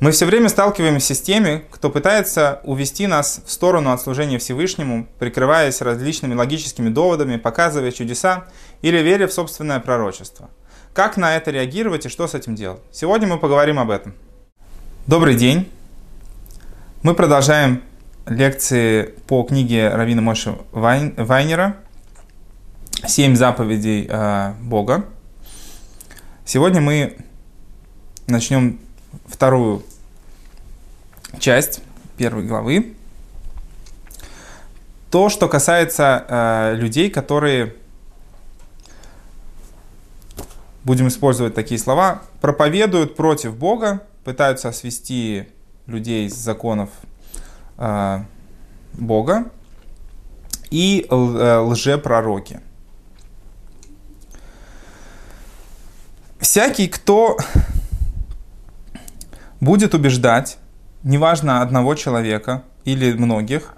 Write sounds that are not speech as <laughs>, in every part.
Мы все время сталкиваемся с теми, кто пытается увести нас в сторону от служения Всевышнему, прикрываясь различными логическими доводами, показывая чудеса или веря в собственное пророчество. Как на это реагировать и что с этим делать? Сегодня мы поговорим об этом. Добрый день! Мы продолжаем лекции по книге Равина Моши Вайнера «Семь заповедей э, Бога». Сегодня мы начнем вторую часть первой главы. То, что касается э, людей, которые, будем использовать такие слова, проповедуют против Бога, пытаются свести людей с законов э, Бога и э, лжепророки. Всякий, кто будет убеждать, неважно одного человека или многих,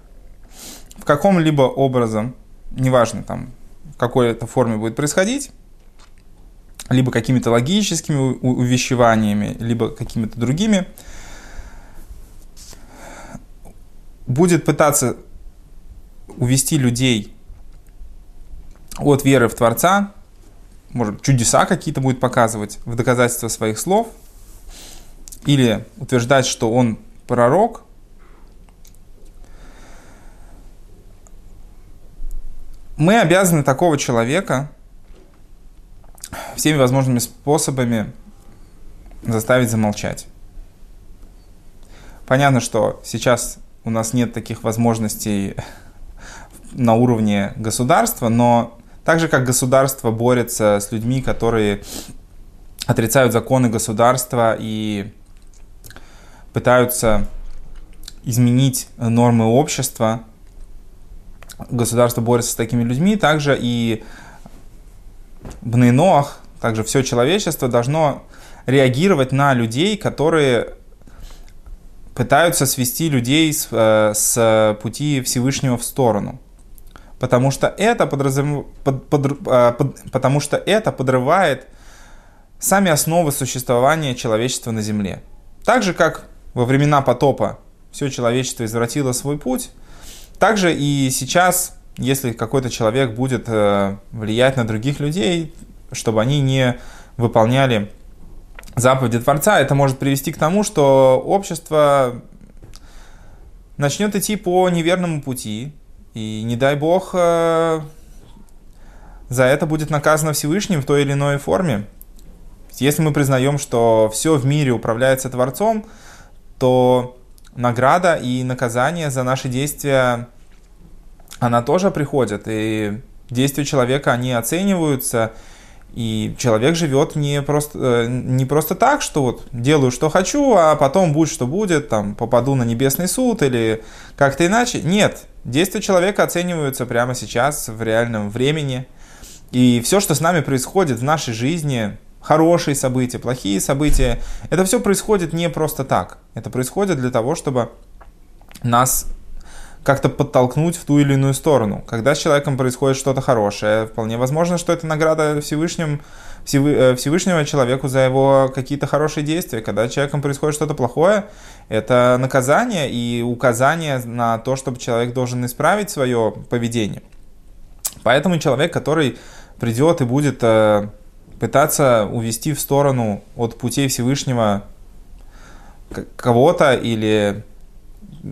в каком-либо образом, неважно там, в какой это форме будет происходить, либо какими-то логическими увещеваниями, либо какими-то другими, будет пытаться увести людей от веры в Творца, может, чудеса какие-то будет показывать в доказательство своих слов – или утверждать, что он пророк, мы обязаны такого человека всеми возможными способами заставить замолчать. Понятно, что сейчас у нас нет таких возможностей <laughs> на уровне государства, но так же как государство борется с людьми, которые отрицают законы государства и пытаются изменить нормы общества, государство борется с такими людьми, также и в Нейноах, также все человечество должно реагировать на людей, которые пытаются свести людей с, э, с пути Всевышнего в сторону. Потому что, это подразум... под, под, э, под, потому что это подрывает сами основы существования человечества на Земле. Так же, как во времена потопа все человечество извратило свой путь, также и сейчас, если какой-то человек будет э, влиять на других людей, чтобы они не выполняли заповеди Творца, это может привести к тому, что общество начнет идти по неверному пути, и не дай бог э, за это будет наказано Всевышним в той или иной форме. Если мы признаем, что все в мире управляется Творцом, то награда и наказание за наши действия, она тоже приходит. И действия человека, они оцениваются, и человек живет не просто, э, не просто так, что вот делаю, что хочу, а потом будет, что будет, там, попаду на небесный суд или как-то иначе. Нет, действия человека оцениваются прямо сейчас, в реальном времени. И все, что с нами происходит в нашей жизни, хорошие события, плохие события. Это все происходит не просто так. Это происходит для того, чтобы нас как-то подтолкнуть в ту или иную сторону. Когда с человеком происходит что-то хорошее, вполне возможно, что это награда Всевышним, э, Всевышнего человеку за его какие-то хорошие действия. Когда с человеком происходит что-то плохое, это наказание и указание на то, чтобы человек должен исправить свое поведение. Поэтому человек, который придет и будет э, пытаться увести в сторону от путей Всевышнего кого-то или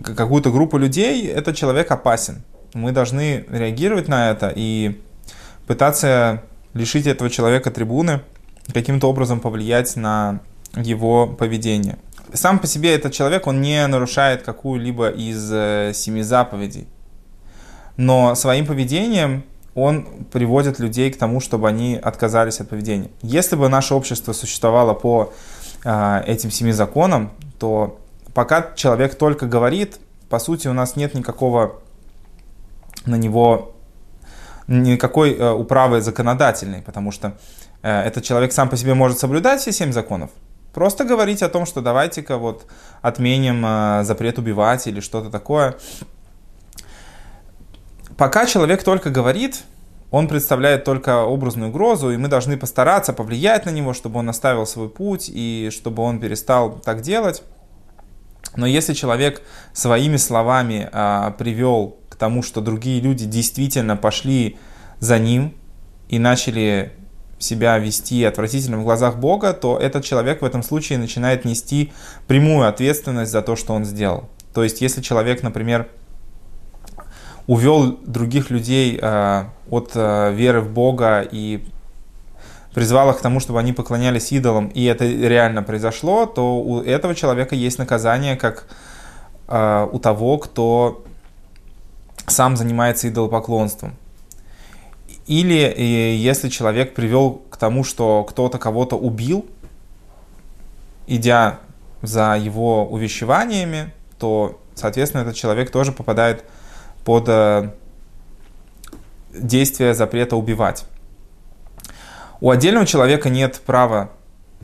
какую-то группу людей, этот человек опасен. Мы должны реагировать на это и пытаться лишить этого человека трибуны, каким-то образом повлиять на его поведение. Сам по себе этот человек, он не нарушает какую-либо из э, семи заповедей. Но своим поведением он приводит людей к тому, чтобы они отказались от поведения. Если бы наше общество существовало по э, этим семи законам, то пока человек только говорит, по сути, у нас нет никакого на него никакой э, управы законодательной, потому что э, этот человек сам по себе может соблюдать все семь законов. Просто говорить о том, что давайте-ка вот отменим э, запрет убивать или что-то такое пока человек только говорит, он представляет только образную угрозу, и мы должны постараться повлиять на него, чтобы он оставил свой путь и чтобы он перестал так делать. Но если человек своими словами а, привел к тому, что другие люди действительно пошли за ним и начали себя вести отвратительно в глазах Бога, то этот человек в этом случае начинает нести прямую ответственность за то, что он сделал. То есть, если человек, например, увел других людей э, от э, веры в Бога и призвал их к тому, чтобы они поклонялись идолам, и это реально произошло, то у этого человека есть наказание, как э, у того, кто сам занимается идолопоклонством. Или если человек привел к тому, что кто-то кого-то убил, идя за его увещеваниями, то, соответственно, этот человек тоже попадает в под э, действие запрета убивать. У отдельного человека нет права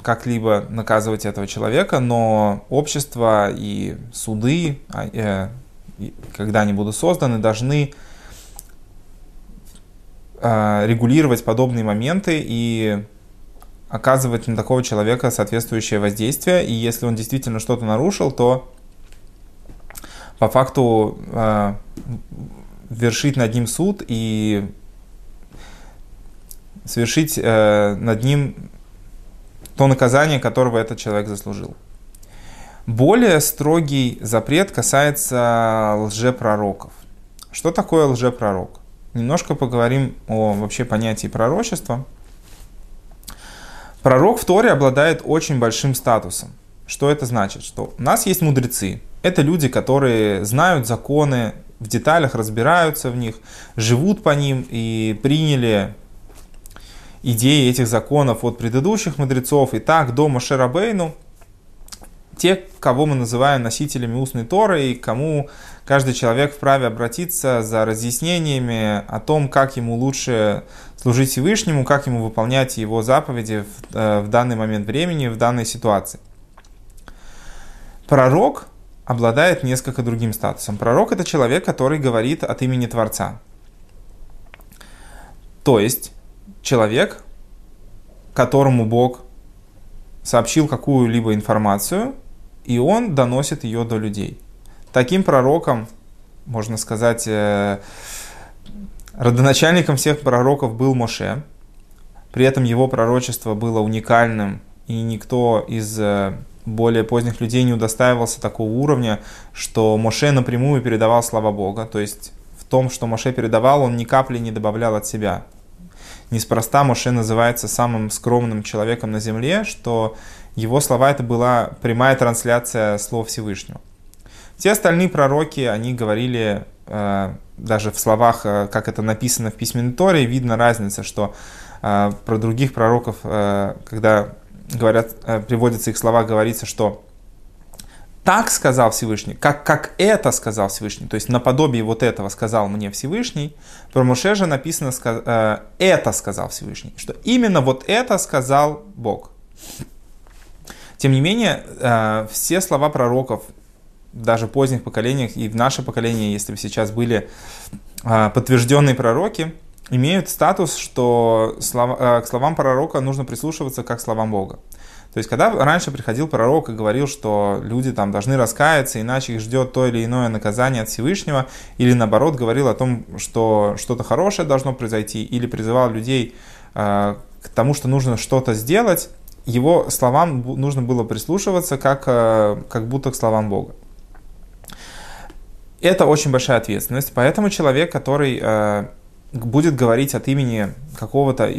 как-либо наказывать этого человека, но общество и суды, а, э, когда они будут созданы, должны э, регулировать подобные моменты и оказывать на такого человека соответствующее воздействие. И если он действительно что-то нарушил, то по факту э, вершить над ним суд и совершить э, над ним то наказание, которого этот человек заслужил. Более строгий запрет касается лжепророков. Что такое лжепророк? Немножко поговорим о вообще понятии пророчества. Пророк в Торе обладает очень большим статусом. Что это значит? Что у нас есть мудрецы. Это люди, которые знают законы, в деталях разбираются в них, живут по ним и приняли идеи этих законов от предыдущих мудрецов. И так до Мошерабейну те, кого мы называем носителями устной Торы, и кому каждый человек вправе обратиться за разъяснениями о том, как ему лучше служить Всевышнему, как ему выполнять его заповеди в, э, в данный момент времени, в данной ситуации. Пророк обладает несколько другим статусом. Пророк это человек, который говорит от имени Творца. То есть человек, которому Бог сообщил какую-либо информацию, и он доносит ее до людей. Таким пророком, можно сказать, э, родоначальником всех пророков был Моше. При этом его пророчество было уникальным, и никто из э, более поздних людей не удостаивался такого уровня, что Моше напрямую передавал слова Бога. То есть в том, что Моше передавал, он ни капли не добавлял от себя. Неспроста Моше называется самым скромным человеком на земле, что его слова это была прямая трансляция слов Всевышнего. Все остальные пророки, они говорили э, даже в словах, э, как это написано в письменной Торе, видно разница, что э, про других пророков, когда говорят, э, приводятся их слова, говорится, что так сказал Всевышний, как, как это сказал Всевышний, то есть наподобие вот этого сказал мне Всевышний, про Моше же написано э, это сказал Всевышний, что именно вот это сказал Бог. Тем не менее, э, все слова пророков, даже в поздних поколениях и в наше поколение, если бы сейчас были подтвержденные пророки, имеют статус, что слова, э, к словам пророка нужно прислушиваться как к словам Бога. То есть, когда раньше приходил пророк и говорил, что люди там должны раскаяться, иначе их ждет то или иное наказание от Всевышнего, или наоборот говорил о том, что что-то хорошее должно произойти, или призывал людей э, к тому, что нужно что-то сделать, его словам нужно было прислушиваться как, э, как будто к словам Бога. Это очень большая ответственность, поэтому человек, который э, будет говорить от имени какого-то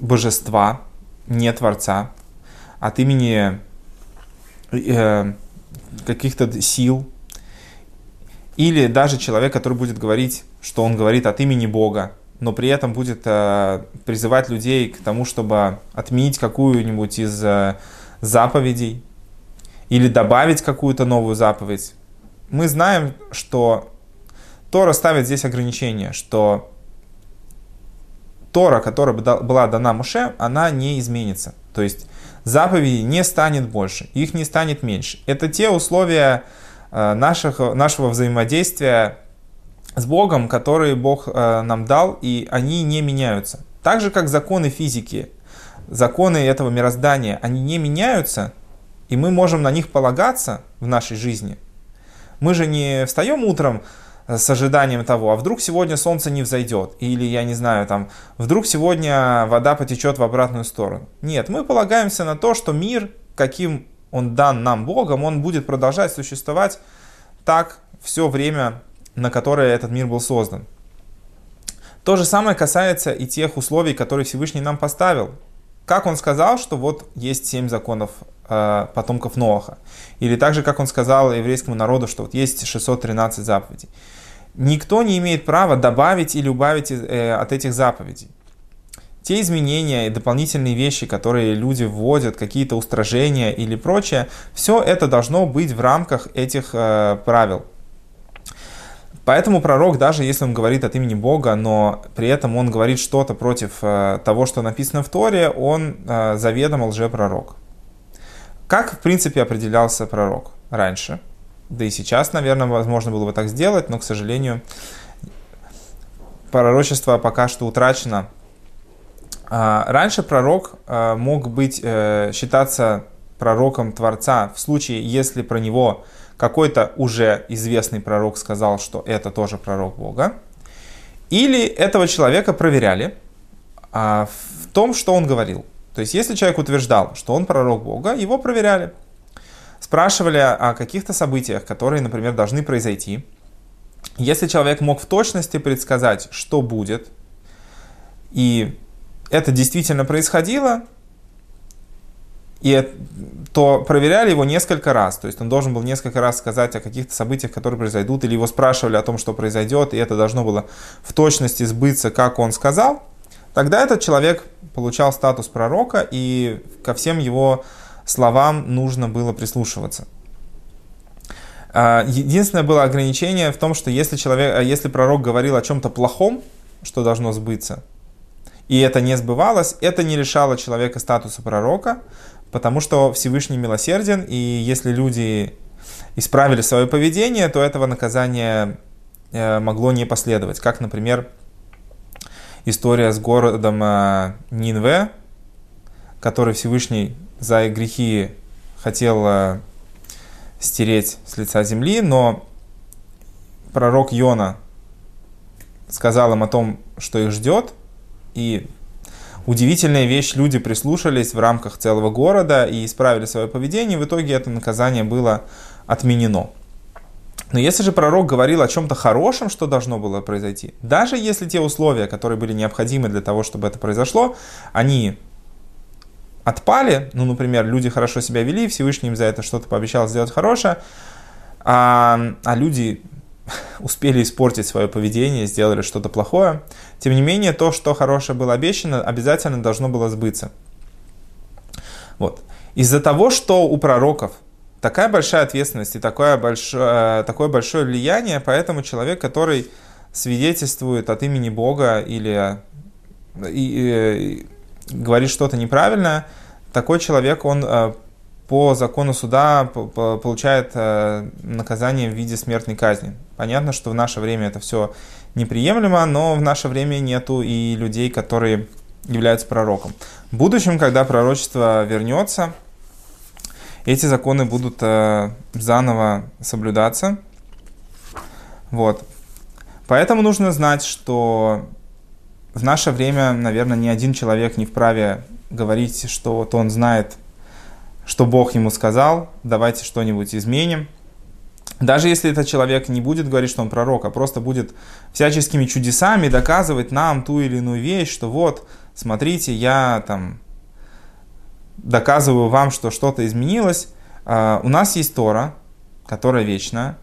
божества, не Творца, от имени э, каких-то сил, или даже человек, который будет говорить, что он говорит от имени Бога, но при этом будет э, призывать людей к тому, чтобы отменить какую-нибудь из э, заповедей или добавить какую-то новую заповедь. Мы знаем, что Тора ставит здесь ограничение, что Тора, которая была дана Муше, она не изменится. То есть заповедей не станет больше, их не станет меньше. Это те условия э, наших, нашего взаимодействия с Богом, которые Бог э, нам дал, и они не меняются. Так же, как законы физики, законы этого мироздания, они не меняются, и мы можем на них полагаться в нашей жизни. Мы же не встаем утром с ожиданием того, а вдруг сегодня солнце не взойдет, или, я не знаю, там, вдруг сегодня вода потечет в обратную сторону. Нет, мы полагаемся на то, что мир, каким он дан нам Богом, он будет продолжать существовать так все время, на которое этот мир был создан. То же самое касается и тех условий, которые Всевышний нам поставил. Как он сказал, что вот есть семь законов э, потомков Ноаха. Или так же, как он сказал еврейскому народу, что вот есть 613 заповедей. Никто не имеет права добавить или убавить э, от этих заповедей. Те изменения и дополнительные вещи, которые люди вводят, какие-то устражения или прочее, все это должно быть в рамках этих э, правил. Поэтому пророк, даже если он говорит от имени Бога, но при этом он говорит что-то против э, того, что написано в Торе, он э, заведомо лжепророк. Как, в принципе, определялся пророк раньше? Да и сейчас, наверное, возможно было бы так сделать, но, к сожалению, пророчество пока что утрачено. А, раньше пророк э, мог быть, э, считаться пророком Творца в случае, если про него какой-то уже известный пророк сказал, что это тоже пророк Бога, или этого человека проверяли а, в том, что он говорил. То есть, если человек утверждал, что он пророк Бога, его проверяли. Спрашивали о каких-то событиях, которые, например, должны произойти. Если человек мог в точности предсказать, что будет, и это действительно происходило, и то проверяли его несколько раз. То есть он должен был несколько раз сказать о каких-то событиях, которые произойдут, или его спрашивали о том, что произойдет, и это должно было в точности сбыться, как он сказал. Тогда этот человек получал статус пророка, и ко всем его словам нужно было прислушиваться. А, единственное было ограничение в том, что если, человек, а если пророк говорил о чем-то плохом, что должно сбыться, и это не сбывалось, это не лишало человека статуса пророка, потому что Всевышний милосерден, и если люди исправили свое поведение, то этого наказания э, могло не последовать. Как, например, история с городом э, Нинве, который Всевышний за грехи хотел э, стереть с лица земли, но пророк Йона сказал им о том, что их ждет, и удивительная вещь, люди прислушались в рамках целого города и исправили свое поведение, в итоге это наказание было отменено. Но если же пророк говорил о чем-то хорошем, что должно было произойти, даже если те условия, которые были необходимы для того, чтобы это произошло, они отпали, ну, например, люди хорошо себя вели, Всевышний им за это что-то пообещал сделать хорошее, а, а люди <laughs> успели испортить свое поведение, сделали что-то плохое. Тем не менее, то, что хорошее было обещано, обязательно должно было сбыться. Вот. Из-за того, что у пророков такая большая ответственность и такое большое, такое большое влияние, поэтому человек, который свидетельствует от имени Бога или и, и, и говорит что-то неправильное, такой человек, он э, по закону суда получает э, наказание в виде смертной казни. Понятно, что в наше время это все неприемлемо, но в наше время нету и людей, которые являются пророком. В будущем, когда пророчество вернется, эти законы будут э, заново соблюдаться. Вот. Поэтому нужно знать, что в наше время, наверное, ни один человек не вправе говорить, что вот он знает что Бог ему сказал, давайте что-нибудь изменим. Даже если этот человек не будет говорить, что он пророк, а просто будет всяческими чудесами доказывать нам ту или иную вещь, что вот, смотрите, я там доказываю вам, что что-то изменилось. Uh, у нас есть Тора, которая вечна.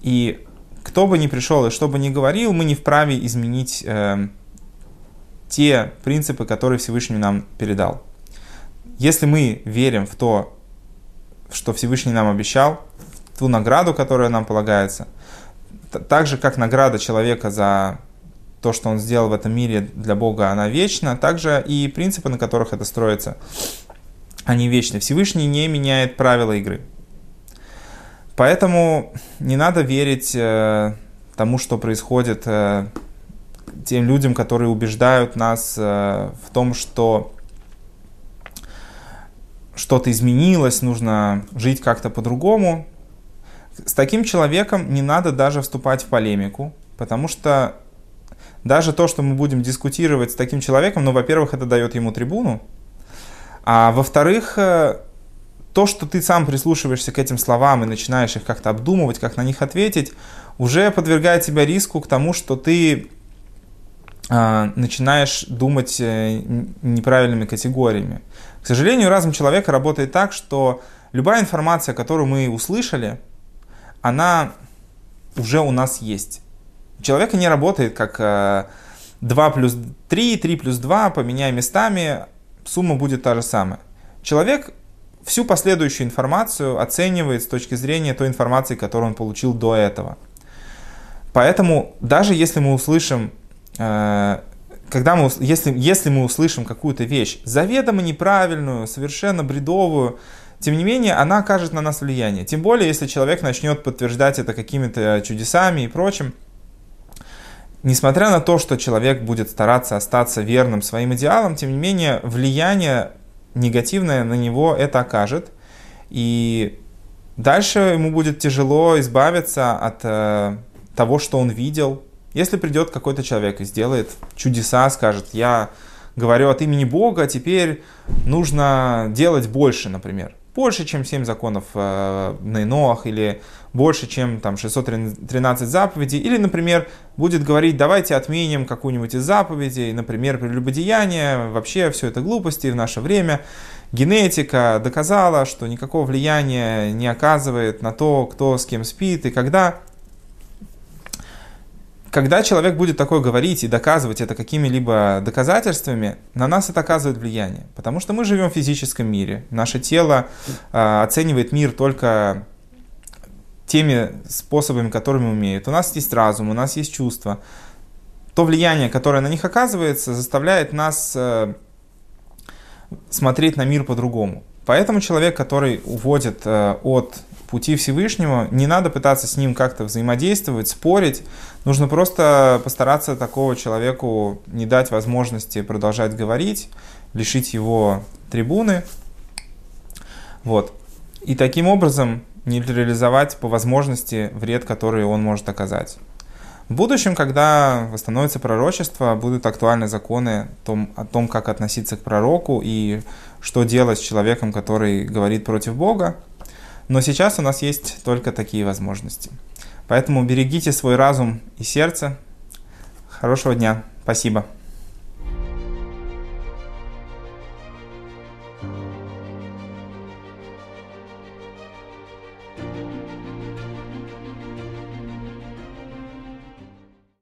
И кто бы ни пришел и что бы ни говорил, мы не вправе изменить э, те принципы, которые Всевышний нам передал. Если мы верим в то, что Всевышний нам обещал, ту награду, которая нам полагается, так же, как награда человека за то, что он сделал в этом мире для Бога, она вечна, также и принципы, на которых это строится, они вечны. Всевышний не меняет правила игры. Поэтому не надо верить э, тому, что происходит э, тем людям, которые убеждают нас э, в том, что что-то изменилось, нужно жить как-то по-другому. С таким человеком не надо даже вступать в полемику, потому что даже то, что мы будем дискутировать с таким человеком, ну, во-первых, это дает ему трибуну, а во-вторых, э, то, что ты сам прислушиваешься к этим словам и начинаешь их как-то обдумывать, как на них ответить, уже подвергает тебя риску к тому, что ты э, начинаешь думать э, неправильными категориями. К сожалению, разум человека работает так, что любая информация, которую мы услышали, она уже у нас есть. Человека не работает как э, 2 плюс 3, 3 плюс 2, поменяй местами, сумма будет та же самая. Человек всю последующую информацию оценивает с точки зрения той информации, которую он получил до этого. Поэтому даже если мы услышим э, когда мы, если, если мы услышим какую-то вещь заведомо неправильную, совершенно бредовую, тем не менее, она окажет на нас влияние. Тем более, если человек начнет подтверждать это какими-то чудесами и прочим. Несмотря на то, что человек будет стараться остаться верным своим идеалам, тем не менее, влияние негативное на него это окажет. И дальше ему будет тяжело избавиться от э, того, что он видел, если придет какой-то человек и сделает чудеса, скажет, я говорю от имени Бога, теперь нужно делать больше, например. Больше, чем 7 законов э, Иноах, или больше, чем там, 613 заповедей. Или, например, будет говорить, давайте отменим какую-нибудь из заповедей, например, прелюбодеяние, вообще все это глупости в наше время. Генетика доказала, что никакого влияния не оказывает на то, кто с кем спит и когда когда человек будет такое говорить и доказывать это какими-либо доказательствами, на нас это оказывает влияние. Потому что мы живем в физическом мире. Наше тело э, оценивает мир только теми способами, которыми умеет. У нас есть разум, у нас есть чувства. То влияние, которое на них оказывается, заставляет нас э, смотреть на мир по-другому. Поэтому человек, который уводит э, от пути Всевышнего, не надо пытаться с ним как-то взаимодействовать, спорить. Нужно просто постараться такого человеку не дать возможности продолжать говорить, лишить его трибуны. Вот. И таким образом нейтрализовать по возможности вред, который он может оказать. В будущем, когда восстановится пророчество, будут актуальны законы о том, о том, как относиться к пророку и что делать с человеком, который говорит против Бога. Но сейчас у нас есть только такие возможности. Поэтому берегите свой разум и сердце. Хорошего дня. Спасибо.